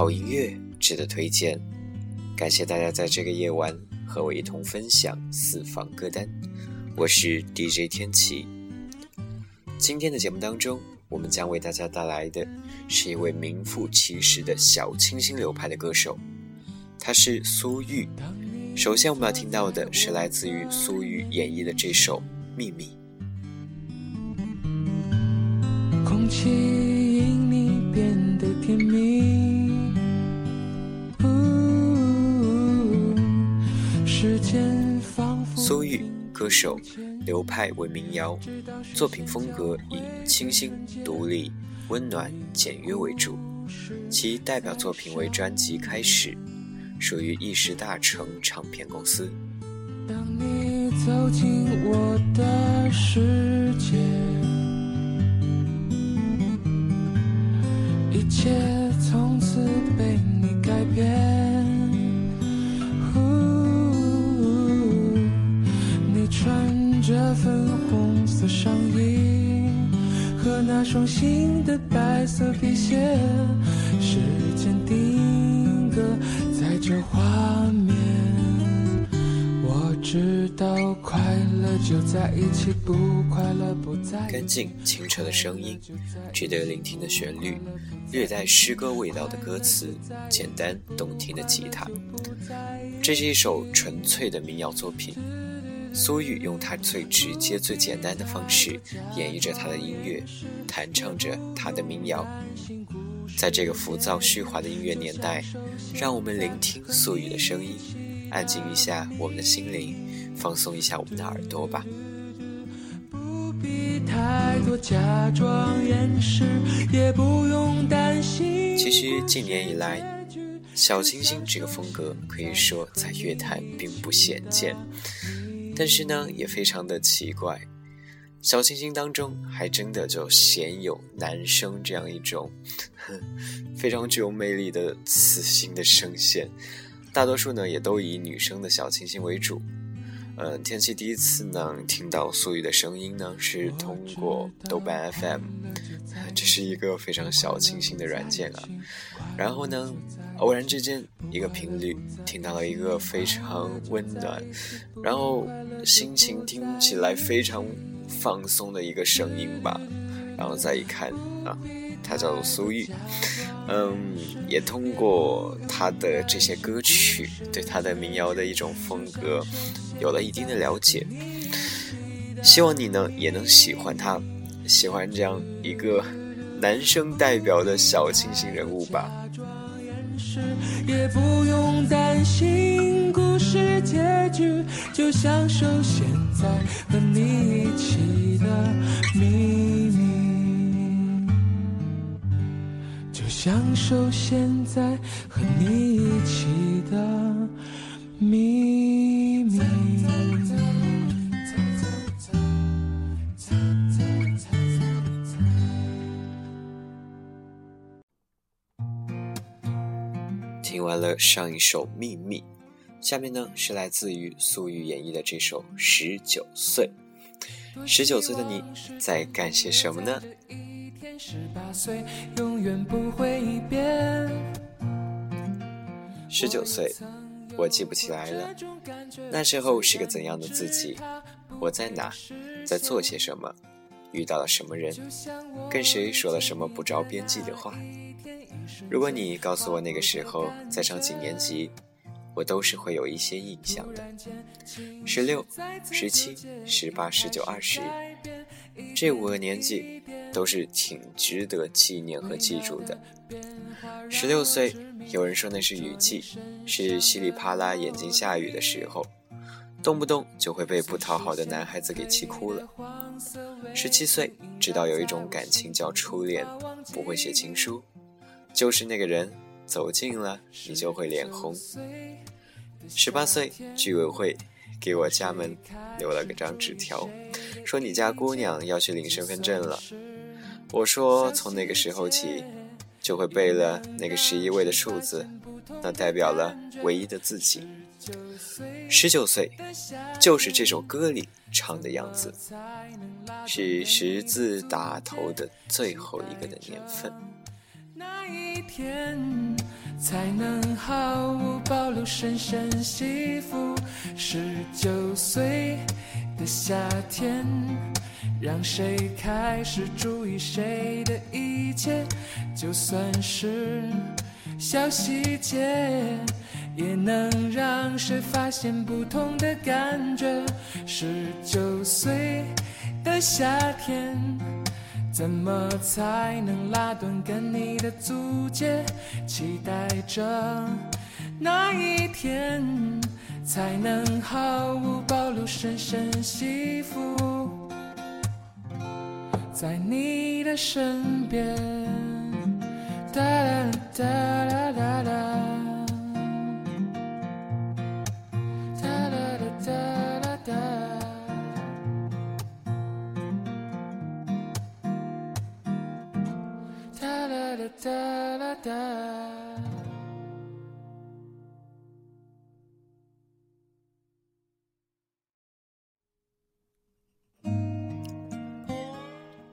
好音乐值得推荐。感谢大家在这个夜晚和我一同分享四方歌单。我是 DJ 天琪。今天的节目当中，我们将为大家带来的是一位名副其实的小清新流派的歌手，他是苏玉。首先我们要听到的是来自于苏玉演绎的这首《秘密》。空气歌手，流派为民谣，作品风格以清新、独立、温暖、简约为主，其代表作品为专辑《开始》。属于意识大成唱片公司。当你走进我的世界，一切那双新的白色皮鞋，时间定格。在这画面，我知道快乐就在一起，不快乐不在。干净清澈的声音，值得聆听的旋律，略带诗歌味道的歌词，简单动听的吉他。这是一首纯粹的民谣作品。苏玉用他最直接、最简单的方式演绎着他的音乐，弹唱着他的民谣。在这个浮躁虚华的音乐年代，让我们聆听素语的声音，安静一下我们的心灵，放松一下我们的耳朵吧。不必太多假装掩饰，也不用担心。其实近年以来，小清新这个风格可以说在乐坛并不鲜见，但是呢，也非常的奇怪。小清新当中，还真的就鲜有男生这样一种 非常具有魅力的磁性的声线，大多数呢也都以女生的小清新为主。嗯，天气第一次呢听到苏雨的声音呢，是通过豆瓣 FM，这是一个非常小清新的软件啊。然后呢，偶然之间一个频率听到了一个非常温暖，然后心情听起来非常。放松的一个声音吧，然后再一看啊，他叫做苏玉，嗯，也通过他的这些歌曲，对他的民谣的一种风格有了一定的了解。希望你呢也能喜欢他，喜欢这样一个男生代表的小清新人物吧。也不用担心故事结局，就享受现在和你一起的秘密。就享受现在和你一起的秘听完了上一首《秘密》，下面呢是来自于苏玉演绎的这首《十九岁》。十九岁的你在干些什么呢？十九岁，我记不起来了，那时候是个怎样的自己？我在哪？在做些什么？遇到了什么人？跟谁说了什么不着边际的话？如果你告诉我那个时候在上几年级，我都是会有一些印象的。十六、十七、十八、十九、二十，这五个年纪都是挺值得纪念和记住的。十六岁，有人说那是雨季，是稀里啪啦眼睛下雨的时候，动不动就会被不讨好的男孩子给气哭了。十七岁，知道有一种感情叫初恋，不会写情书。就是那个人走近了，你就会脸红。十八岁，居委会给我家门留了个张纸条，说你家姑娘要去领身份证了。我说从那个时候起，就会背了那个十一位的数字，那代表了唯一的自己。十九岁，就是这首歌里唱的样子，是十字打头的最后一个的年份。一天，才能毫无保留深深吸附。十九岁的夏天，让谁开始注意谁的一切，就算是小细节，也能让谁发现不同的感觉。十九岁的夏天。怎么才能拉断跟你的足迹？期待着那一天，才能毫无保留深深吸附在你的身边。哒啦哒啦哒啦。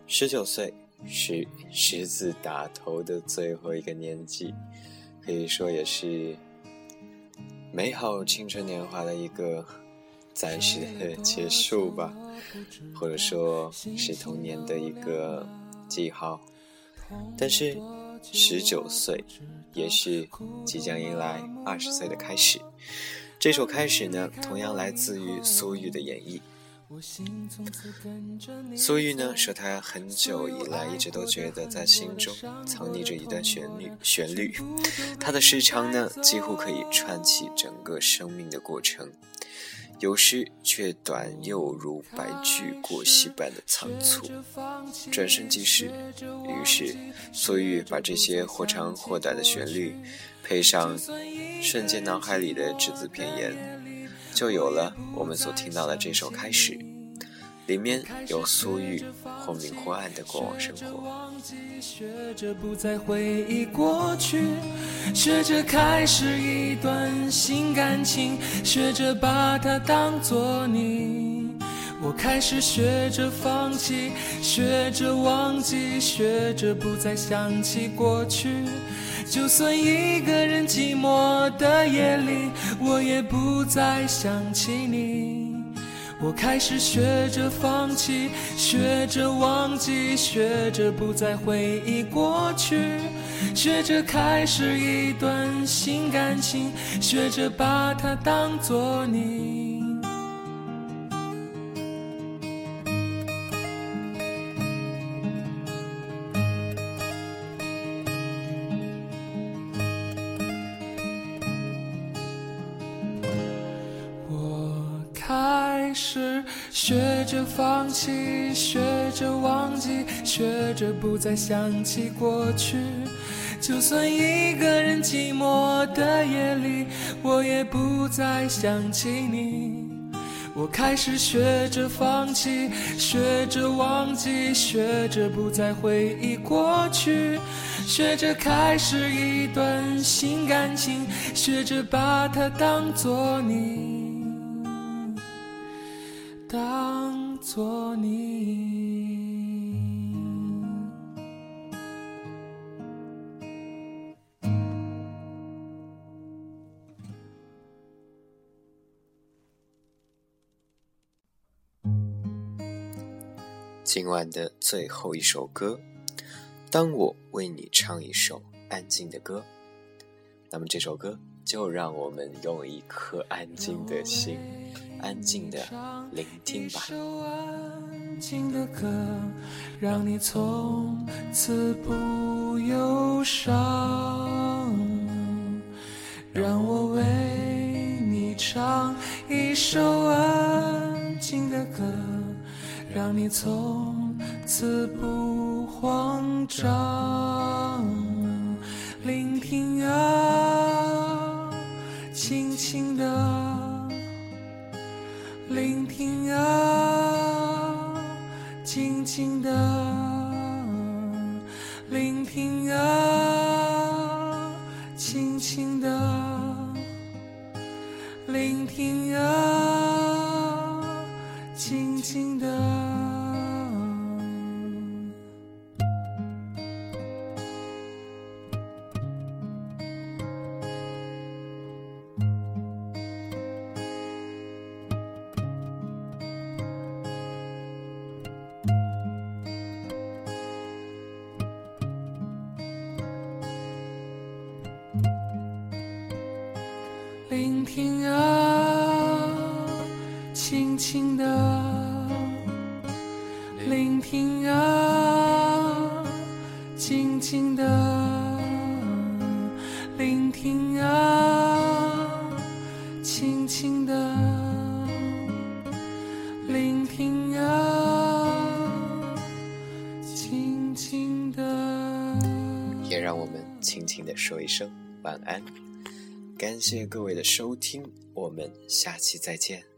十九岁是十字打头的最后一个年纪，可以说也是美好青春年华的一个暂时的结束吧，或者说是童年的一个记号。但是，十九岁也是即将迎来二十岁的开始。这首开始呢，同样来自于苏玉的演绎。苏玉呢说，他很久以来一直都觉得在心中藏匿着一段旋律，旋律，它 的时长呢几乎可以串起整个生命的过程。有时却短，又如白驹过隙般的仓促，转瞬即逝。于是，苏玉把这些或长或短的旋律，配上瞬间脑海里的只字片言，就有了我们所听到的这首开始。里面有苏玉或明或暗的过往生活。学着不再回忆过去，学着开始一段新感情，学着把它当作你。我开始学着放弃，学着忘记，学着不再想起过去。就算一个人寂寞的夜里，我也不再想起你。我开始学着放弃，学着忘记，学着不再回忆过去，学着开始一段新感情，学着把它当作你。学着放弃，学着忘记，学着不再想起过去。就算一个人寂寞的夜里，我也不再想起你。我开始学着放弃，学着忘记，学着不再回忆过去，学着开始一段新感情，学着把它当作你。做你。今晚的最后一首歌，当我为你唱一首安静的歌，那么这首歌就让我们用一颗安静的心。安静的聆听吧。一首安静的歌，让你从此不忧伤。让我为你唱一首安静的歌，让你从此不慌张。聆听啊，轻轻的。聆听啊，静静的聆听啊，轻轻的聆听啊，聆听啊，轻轻的聆听啊，静静的聆听啊，轻轻的聆听啊，轻轻的。也让我们轻轻的说一声晚安。感谢各位的收听，我们下期再见。